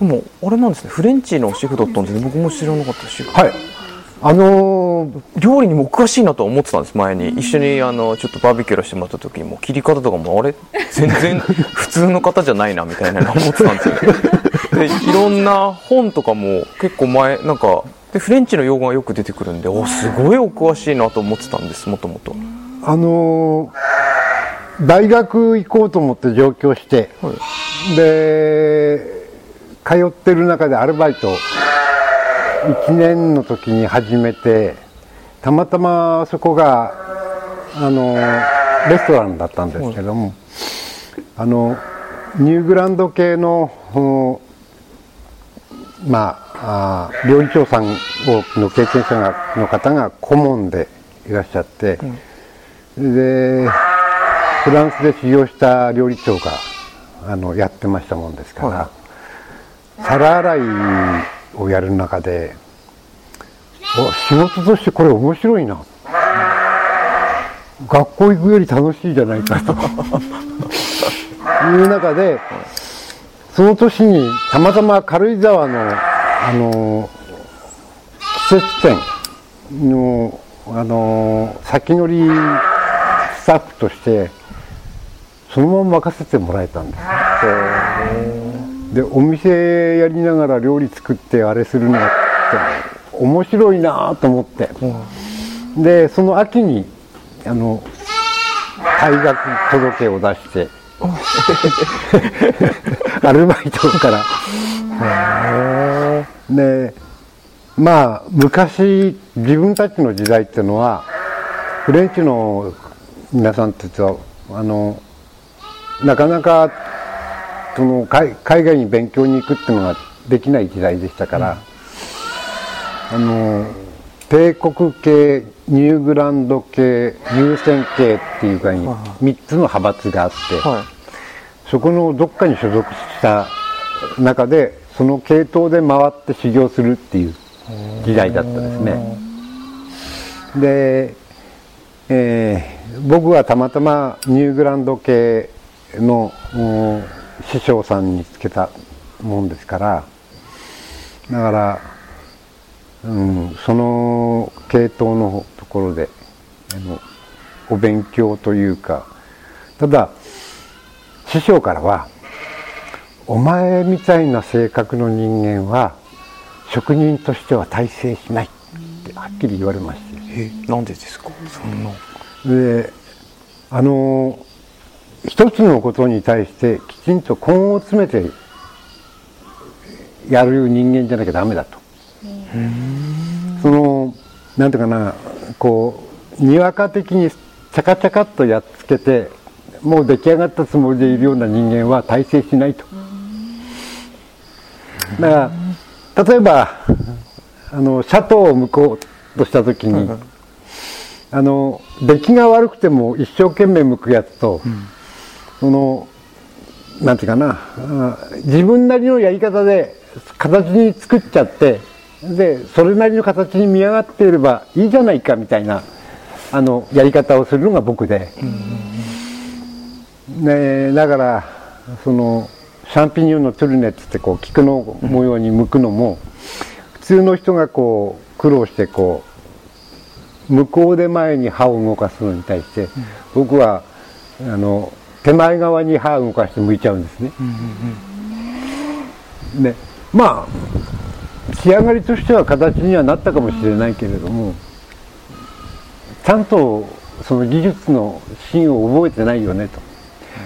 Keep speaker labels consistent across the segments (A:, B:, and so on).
A: でもあれなんですね。フレンチのシェフだったんですね。僕も知らなかったし。
B: はい。あのー、
A: 料理にもお詳しいなとは思ってたんです前に。一緒にあのちょっとバーベキューしてもらった時にも切り方とかもあれ全然 普通の方じゃないなみたいなの思ってたんですよね。でいろんな本とかも結構前なんかでフレンチの用語がよく出てくるんでおすごいお詳しいなと思ってたんですもともと。
B: あのー、大学行こうと思って上京して、はい、で通ってる中でアルバイト。1年の時に始めてたまたまそこがあのレストランだったんですけども、あのニューグランド系のまああ料理長さんをの経験者の方が顧問でいらっしゃって、うん、でフランスで修行した料理長があのやってましたもんですから、はい、皿洗いをやる中で仕事としてこれ面白いな。学校行くより楽しいじゃないかと。いう中でその年にたまたま軽井沢のあの季節店のあの先乗りスタッフとしてそのまま任せてもらえたんです。でお店やりながら料理作ってあれするのって面白いなと思って、うん、でその秋にあの退学届を出して アルバイトから。でまあ昔自分たちの時代っていうのはフレンチの皆さんたちはあのなかなかその海外に勉強に行くっていうのができない時代でしたから、うん、あの帝国系ニューグランド系優先系っていうかに3つの派閥があって、はい、そこのどっかに所属した中でその系統で回って修行するっていう時代だったですね。で、えー、僕はたまたまニューグランド系の師匠さんにつけたもんですからだから、うん、その系統のところであのお勉強というかただ師匠からは「お前みたいな性格の人間は職人としては大成しない」ってはっきり言われまして。
A: えなんでですか？そんな。
B: であの一つのことに対してきちんと根を詰めてやる人間じゃなきゃダメだと。そのなんていうかなこうにわか的にチャカチャカっとやっつけてもう出来上がったつもりでいるような人間は大成しないと。だから例えばあのシャトーを向こうとした時にあの出来が悪くても一生懸命向くやつと、うんそのなんていうかな自分なりのやり方で形に作っちゃってでそれなりの形に見上がっていればいいじゃないかみたいなあのやり方をするのが僕で、ね、だからそのシャンピニオンのトゥルネッツってこう菊の模様に向くのも普通の人がこう苦労してこう向こうで前に刃を動かすのに対して僕はあの手前側に歯を動かして向いちゃうんですね。でまあ仕上がりとしては形にはなったかもしれないけれどもちゃんとその技術の芯を覚えてないよねと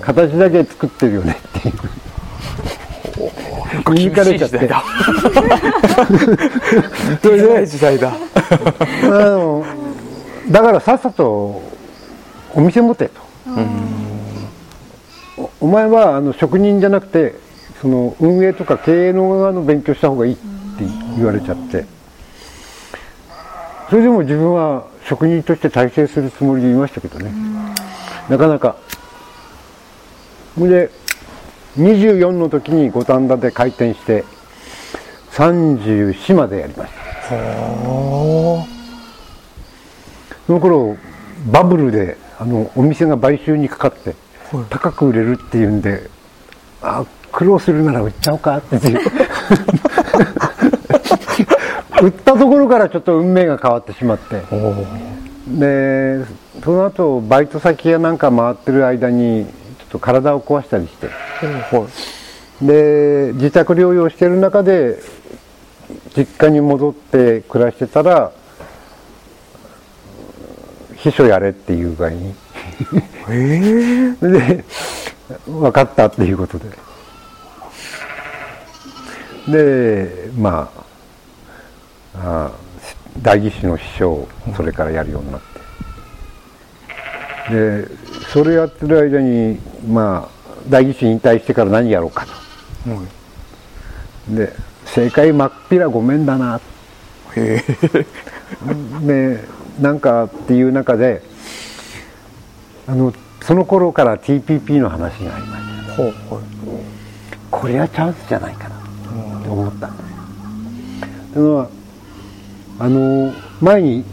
B: 形だけ作ってるよねっていう。
A: 言いかれちゃって。それで時代だ。
B: あのだからさっさとお店持てと。うんお前はあの職人じゃなくてその運営とか経営の側の勉強した方がいいって言われちゃって。それでも自分は職人として大成するつもりでいましたけどね。なかなか。それで24の時に五反田で開店して34までやりました。その頃バブルであのお店が買収にかかって高く売れるっていうんであ苦労するなら売っちゃおうか。っていう。売ったところからちょっと運命が変わってしまって。でその後バイト先やなんか回ってる間にちょっと体を壊したりして。
A: はい
B: で自宅療養してる中で実家に戻って暮らしてたら秘書やれっていう具合に
A: ええ
B: で分かったっていうことで。でまああ代議士の秘書をそれからやるようになって。でそれやってる間にまあ代議士引退してから何やろうかと。で正解真っ平ごめんだな。
A: へえ
B: でなんかっていう中であのその頃から TPP の話がありました
A: ほうはい
B: これはチャンスじゃないかな。と思ったんです。というのはあの前に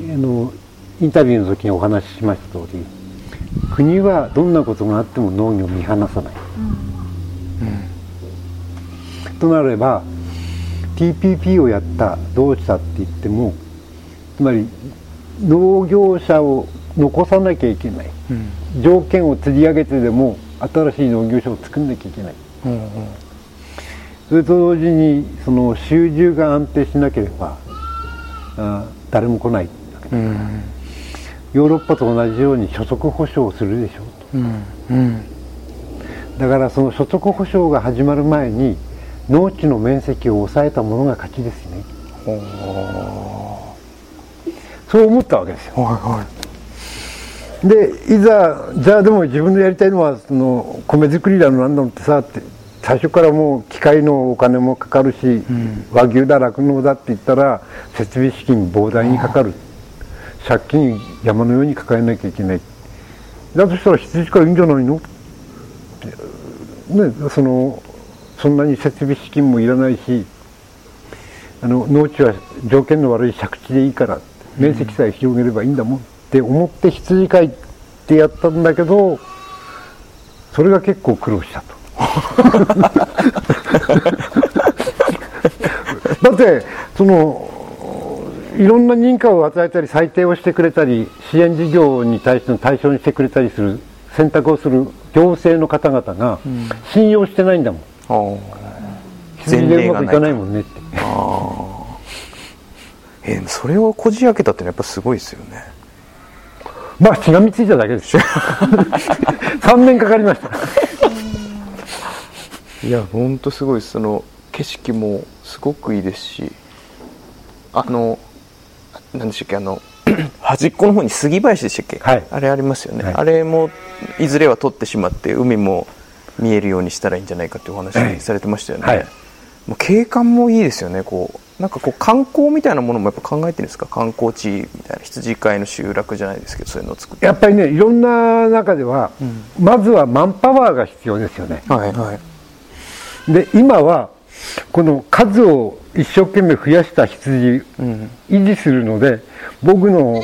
B: あのインタビューの時にお話ししました通り国はどんなことがあっても農業を見放さない、となれば TPP をやったどうしたって言ってもつまり農業者を残さなきゃいけない、条件を釣り上げてでも新しい農業者を作んなきゃいけない、それと同時にその収入が安定しなければあ誰も来ない。わけ
A: うん
B: ヨーロッパと同じように所得保障をするでしょう
A: うんうん
B: と。だからその所得保障が始まる前に農地の面積を抑えたものが勝ちですね。そう思ったわけですよ。
A: はいはい
B: でいざじゃあでも自分でやりたいのはその米作りだのなんだのってさって最初からもう機械のお金もかかるし、和牛だ酪農だって言ったら設備資金膨大にかかる。借金山のように抱えなきゃいけない。だとしたら羊からいいんじゃないの？ねそのそんなに設備資金もいらないしあの農地は条件の悪い借地でいいから面積さえ広げればいいんだもんって思って羊飼いってやったんだけどそれが結構苦労したと。だってそのいろんな認可を与えたり裁定をしてくれたり支援事業に対しての対象にしてくれたりする選択をする行政の方々が信用してないんだもん。
A: あー
B: 羊でうまくいかないもんねって。
A: えーでもそれをこじ開けたってのはやっぱすごいですよね
B: まあしがみついただけですよ。3年かかりました。
A: いやほんとすごいその景色もすごくいいですしあの何でしたっけあの 端っこの方に杉林でしたっけ、
B: はい。
A: あれありますよね、
B: はい。
A: あれもいずれは取ってしまって海も見えるようにしたらいいんじゃないかっていうお話されてましたよね、
B: はい。
A: もう景観もいいですよねこうなんかこう観光みたいなものもやっぱ考えてるんですか？観光地みたいな羊飼いの集落じゃないですけどそういうのを作って。
B: やっぱりね、いろんな中では、まずはマンパワーが必要ですよね。
A: はいはい。
B: で、今は、この数を一生懸命増やした羊、
A: うん。
B: 維持するので、僕の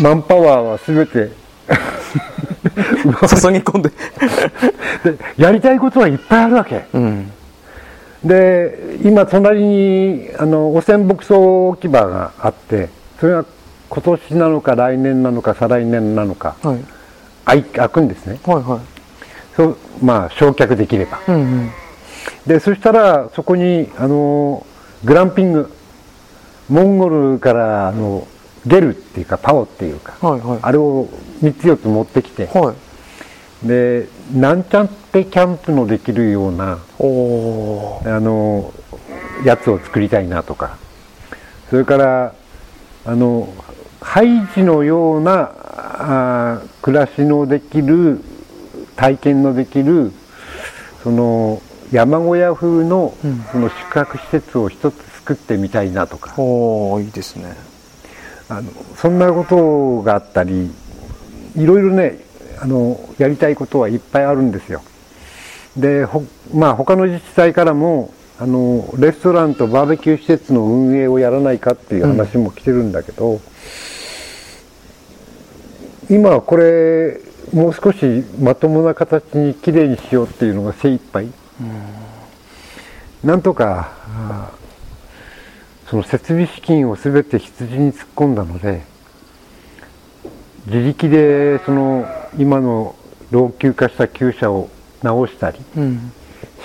B: マンパワーは全て
A: 注ぎ込んで。
B: で、やりたいことはいっぱいあるわけ。
A: うん
B: で、今隣に、あの、汚染牧草置き場があって、それが今年なのか来年なのか再来年なのか、
A: はい。
B: 開い開くんですね。
A: はいはい。
B: そう、まあ、焼却できれば。
A: うんうん。
B: でそしたらそこにあのグランピングモンゴルからあのゲルっていうかパオっていうか、
A: はいはい。
B: あれを3つ4つ持ってきて
A: はい。
B: でなんちゃってキャンプのできるようなあのやつを作りたいなとか。それからあのハイジのようなあー暮らしのできる体験のできるその山小屋風の
A: うん。
B: その宿泊施設を一つ作ってみたいなとか、
A: おおいいですね。
B: あのそんなことがあったりいろいろねあのやりたいことはいっぱいあるんですよ。でほまあ他の自治体からもあのレストランとバーベキュー施設の運営をやらないかっていう話も来てるんだけど、今はこれもう少しまともな形にきれいにしようっていうのが精一杯、なんとかあその設備資金を全て羊に突っ込んだので自力でその今の老朽化した厩舎を直したり
A: うん。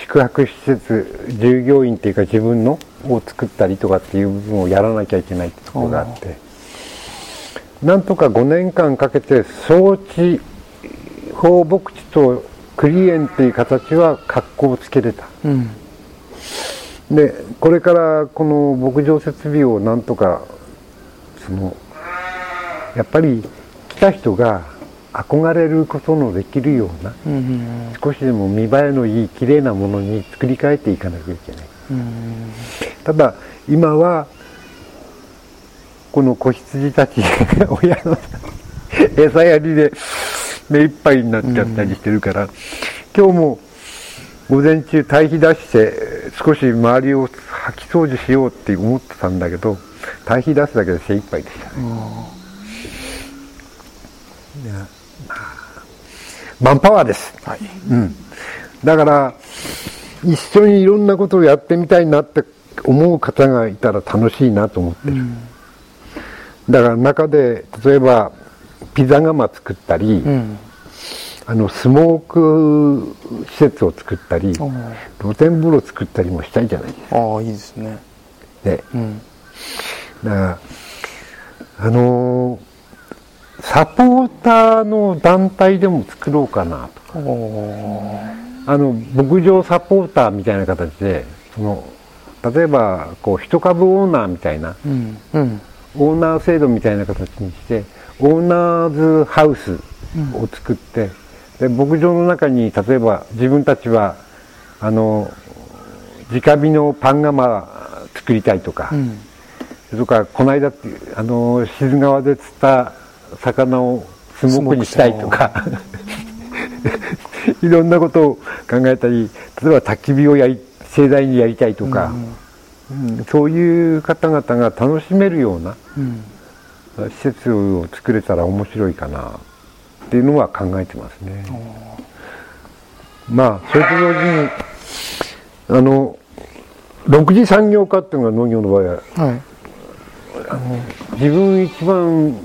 B: 宿泊施設従業員っていうか自分のを作ったりとかっていう部分をやらなきゃいけないってところがあってなんとか5年間かけて装置放牧地とクリエンっていう形は格好をつけれた。
A: うん。
B: でこれからこの牧場設備をなんとかそのやっぱり来た人が憧れることのできるような
A: うんうん
B: 少しでも見栄えのいい綺麗なものに作り変えていかなきゃいけない。
A: うん
B: ただ今はこの子羊たち 親の餌やりで目いっぱいになっちゃったりしてるから、今日も午前中堆肥出して少し周りを掃き掃除しようって思ってたんだけど堆肥出すだけで精一杯でしたね、いやまあマンパワーです。
A: はい。
B: うん、だから一緒にいろんなことをやってみたいなって思う方がいたら楽しいなと思ってる、だから中で例えばピザ窯作ったり、
A: うん。
B: あのスモーク施設を作ったり露天風呂作ったりもしたいじゃないです
A: ああいいですね。
B: かね。
A: うん。
B: だからあのーサポーターの団体でも作ろうかなと
A: お
B: あの牧場サポーターみたいな形でその例えばこう一株オーナーみたいな
A: うん。うん。
B: オーナー制度みたいな形にしてオーナーズハウスを作って、で牧場の中に例えば自分たちはあの直火のパン窯作りたいとか、
A: うん。
B: それとかこの間あの静川で釣った魚をスモークにしたいとか。い。ろんなことを考えたり例えば焚き火をやり盛大にやりたいとか、うんそういう方々が楽しめるような
A: うん。
B: 施設を作れたら面白いかなっていうのは考えてますね。まあそれと同時にあの6次産業化っていうのが農業の場合は
A: はい。
B: 自分一番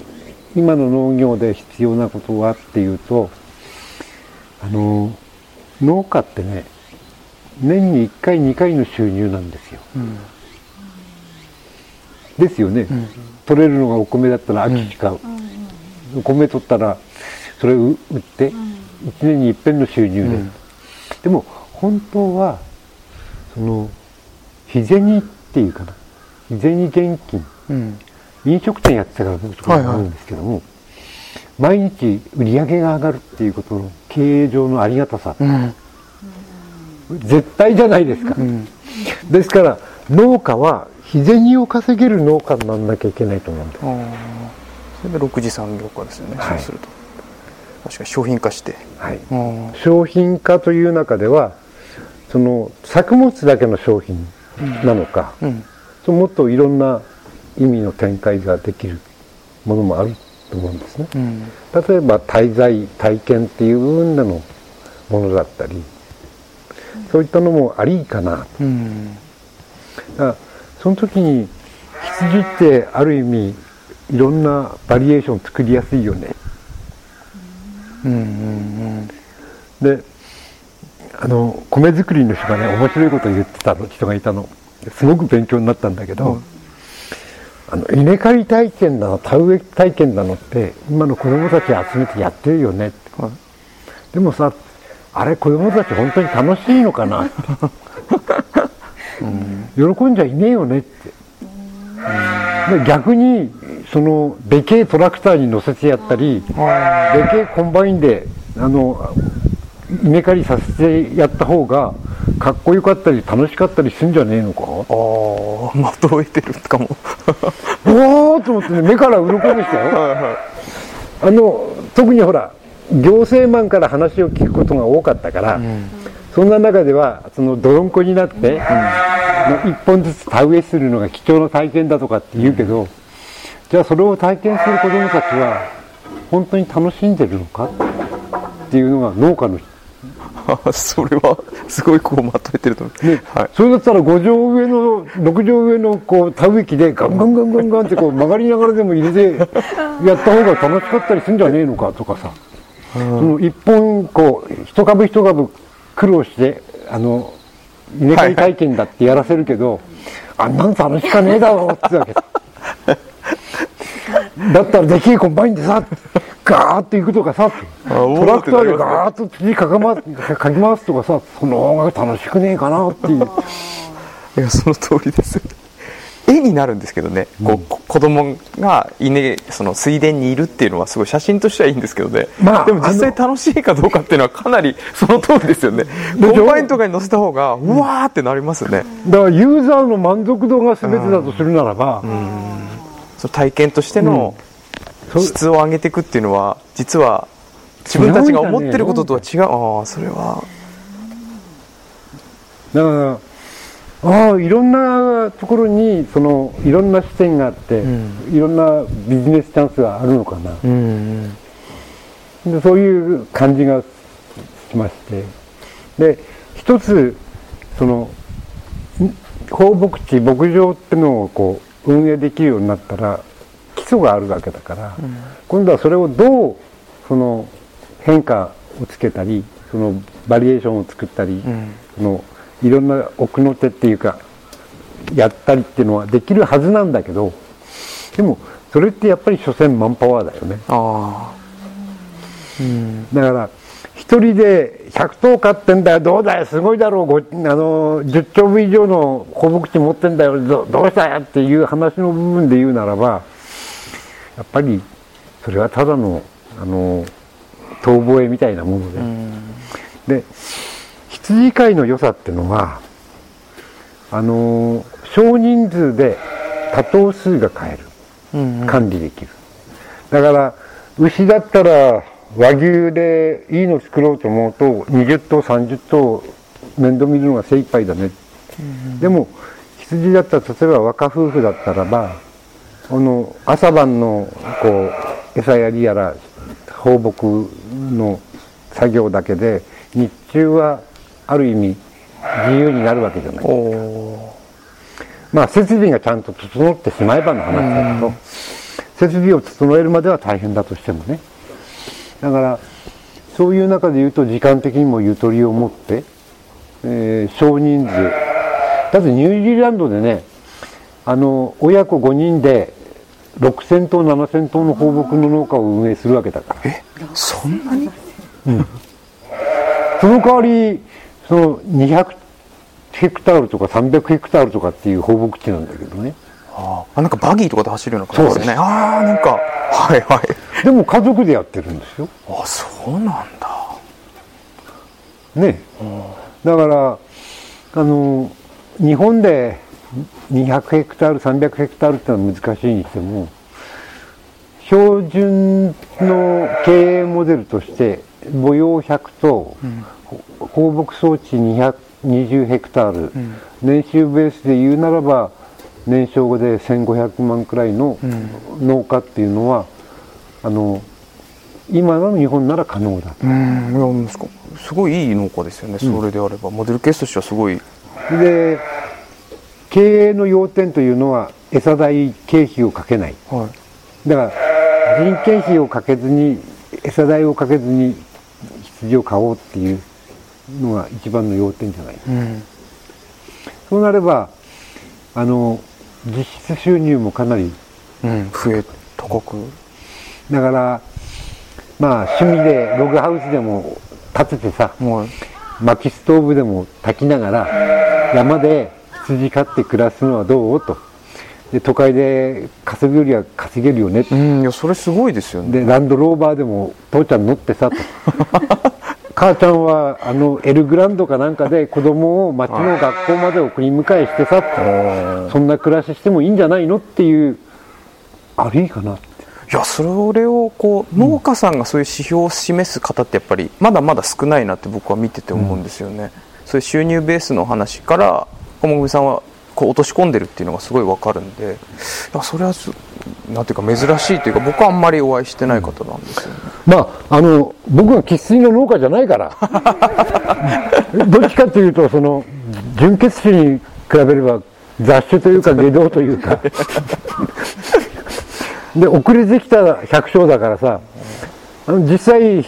B: 今の農業で必要なことはっていうとあの農家ってね年に1回2回の収入なんですよ。
A: うん。
B: ですよね、取れるのがお米だったら秋しか、お米取ったらそれを売って1年に一遍の収入で、
A: うん。
B: でも本当はその日銭っていうかな。日銭現金。
A: うん
B: 飲食店やってたから僕とかあるんですけども、毎日売り上げが上がるっていうことの経営上のありがたさ、
A: うん。
B: 絶対じゃないですか、
A: うん。
B: ですから農家は日銭を稼げる農家にならなきゃいけないと思うんです。
A: それで6次産業化ですよね、
B: はい。
A: そうすると。確かに商品化して。
B: はい。
A: あ
B: 商品化という中ではその作物だけの商品なのか、
A: あうん。
B: そのもっといろんな意味の展開ができるものもあると思うんですね。
A: うん。
B: 例えば滞在体験っていう部分でのものだったりそういったのもありかな。
A: うん。
B: だからその時に羊ってある意味いろんなバリエーション作りやすいよね。
A: うんうん
B: であの米作りの人がね面白いことを言ってたの人がいたの。すごく勉強になったんだけど、
A: はい
B: あの稲刈り体験だの田植え体験だのって今の子供たち集めてやってるよね。って
A: うんはい。
B: でもさあれ子供たち本当に楽しいのかなって、喜んじゃいねえよねって、で逆にそのでけえトラクターに乗せてやったりでけえコンバインであの稲刈りさせてやった方がかっこよかったり楽しかったりするんじゃねえのか？
A: ああ的を得てるかも。
B: おおと思ってね目から鱗でしたよ。
A: はいは
B: あの特にほら行政マンから話を聞くことが多かったから、
A: いうん。
B: そんな中ではその泥んこになって、あの一本ずつ田植えするのが貴重な体験だとかって言うけど、じゃあそれを体験する子どもたちは本当に楽しんでるのか？っていうのが農家の
A: それはすごいこうまとめてると思う、
B: ね。
A: はい、
B: それだったら5畳上の6畳上のこう田植木でガンガンガンガンガンってこう 曲がりながらでも入れてやった方が楽しかったりするんじゃねえのかとかさ、その一本こう一株一株苦労してあの稲刈り体験だってやらせるけど、あんなん楽しかねえだろうってわけ。だ だったらできるコンバインでさガーッと行くとかさトラクターでガーッと土かか,、ま、かき回すとかさその方が楽しくねえかなっていう。
A: いやその通りです絵になるんですけどね、こうこ子供が稲その水田にいるっていうのはすごい写真としてはいいんですけどね、
B: まあ
A: でも実際楽しいかどうかっていうのはかなりその通りですよね。コンバインとかに載せた方がうわーってなりますよね、
B: だからユーザーの満足度が全てだとするならば、
A: その体験としての
B: そう
A: 質を上げていくっていうのは実は自分たちが思ってることとは違う。ああそれは。
B: だからああいろんなところにそのいろんな視点があって、いろんなビジネスチャンスがあるのかな、
A: うん
B: でそういう感じがしまして。で一つそのん放牧地牧場ってのをこう運営できるようになったら基礎があるわけだから、今度はそれをどうその変化をつけたりそのバリエーションを作ったり、そのいろんな奥の手っていうかやったりっていうのはできるはずなんだけどでもそれってやっぱり所詮マンパワーだよね。
A: あ
B: だから一人で100頭飼ってんだよ。どうだよ。すごいだろう。ごあの10兆部以上の放牧地持ってんだよ。どどうしたよっていう話の部分で言うならばやっぱりそれはただのあの遠吠えみたいなもので、で羊飼いの良さってのはあの少人数で多頭数が飼える。
A: うん
B: 管理できる、だから牛だったら和牛でいいの作ろうと思うと20頭30頭面倒見るのが精一杯だね、でも羊だったら例えば若夫婦だったらばあの朝晩のこう餌やりやら放牧の作業だけで日中はある意味自由になるわけじゃない
A: おお
B: まあ設備がちゃんと整ってしまえばの話だけど、設備を整えるまでは大変だとしてもね。だから、そういう中で言うと時間的にもゆとりを持って、えー少人数。だってニュージーランドでね、あの、親子5人で6000頭、7000頭の放牧の農家を運営するわけだから。
A: えそんなに？
B: その代わり、その200ヘクタールとか300ヘクタールとかっていう放牧地なんだけどね。
A: ああなんかバギーとかで走るような感じですよね。ああなんか。はいはい。
B: でも家族でやってるんですよ。
A: あそうなんだ。
B: ね、だからあの日本で200ヘクタール300ヘクタールってのは難しいにしても標準の経営モデルとして母養100頭、放牧装置220ヘクタール、年収ベースで言うならば年商で1500万くらいの農家っていうのは、あの今の日本なら可能だ
A: うん。すごいいい農家ですよね、それであれば。モデルケースとしてはすごい。
B: で経営の要点というのは餌代経費をかけない。
A: はい。
B: だから人件費をかけずに餌代をかけずに羊を買おうっていうのが一番の要点じゃない。
A: うん
B: そうなればあの実質収入もかなり
A: うん。増え高く。
B: だからまあ趣味でログハウスでも建ててさ
A: はい。
B: 薪ストーブでも炊きながら山で羊飼って暮らすのはどう？と。で都会で稼ぐよりは稼げるよね。
A: うんいやそれすごいですよね。
B: でランドローバーでも父ちゃん乗ってさと。母ちゃんはあのエルグランドかなんかで子供を町の学校まで送り迎えしてさと。そんな暮らししてもいいんじゃないのっていうありかなって。
A: いやそれをこう農家さんがそういう指標を示す方ってやっぱりまだまだ少ないなって僕は見てて思うんですよね、そういう収入ベースの話から小も組さんはこう落とし込んでるっていうのがすごいわかるんでいやそれはすなんていうか珍しいというか僕はあんまりお会いしてない方なんですよ、ね、
B: まああの僕が生粋の農家じゃないから。どっちかというとその純血種に比べれば雑種というか 下道というか。で遅れてきた百姓だからさあの実際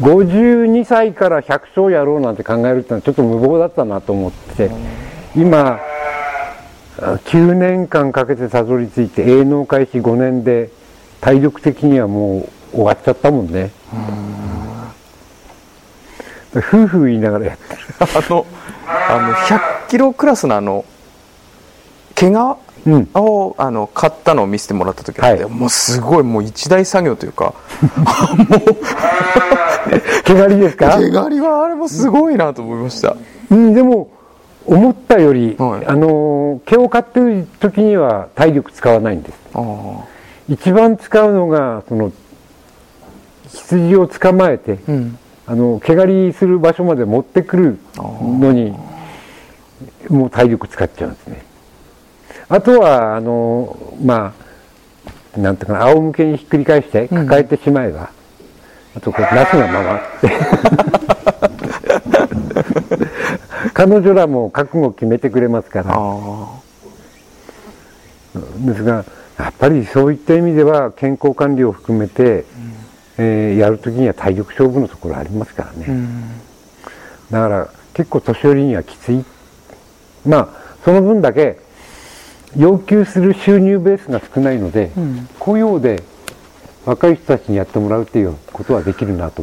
B: 52歳から百姓やろうなんて考えるってのはちょっと無謀だったなと思って今9年間かけてたどり着いて営農開始5年で体力的にはもう終わっちゃったもんね。夫婦言いながらやってる。
A: あのあの100キロクラスのあの毛皮
B: うん。
A: を、あの買ったのを見せてもらった時あって、
B: はい。
A: もうすごいもう一大作業というか
B: 毛刈りですか？
A: 毛刈りはあれもすごいなと思いました。
B: うん、でも思ったより、
A: はい。
B: あの毛を刈ってる時には体力使わないんです。一番使うのがその羊を捕まえて、
A: うん。
B: あの毛刈りする場所まで持ってくるのにもう体力使っちゃうんですね。あとはあのまあなんていうかな仰向けにひっくり返して抱えてしまえば、あとこれナスがまま 彼女らも覚悟を決めてくれますから。
A: あ
B: ですがやっぱりそういった意味では健康管理を含めて、えーやるときには体力勝負のところありますからね、
A: あうん。
B: だから結構年寄りにはきつい。まあその分だけ要求する収入ベースが少ないので、
A: ん。
B: 雇用で若い人たちにやってもらうっていうことはできるなと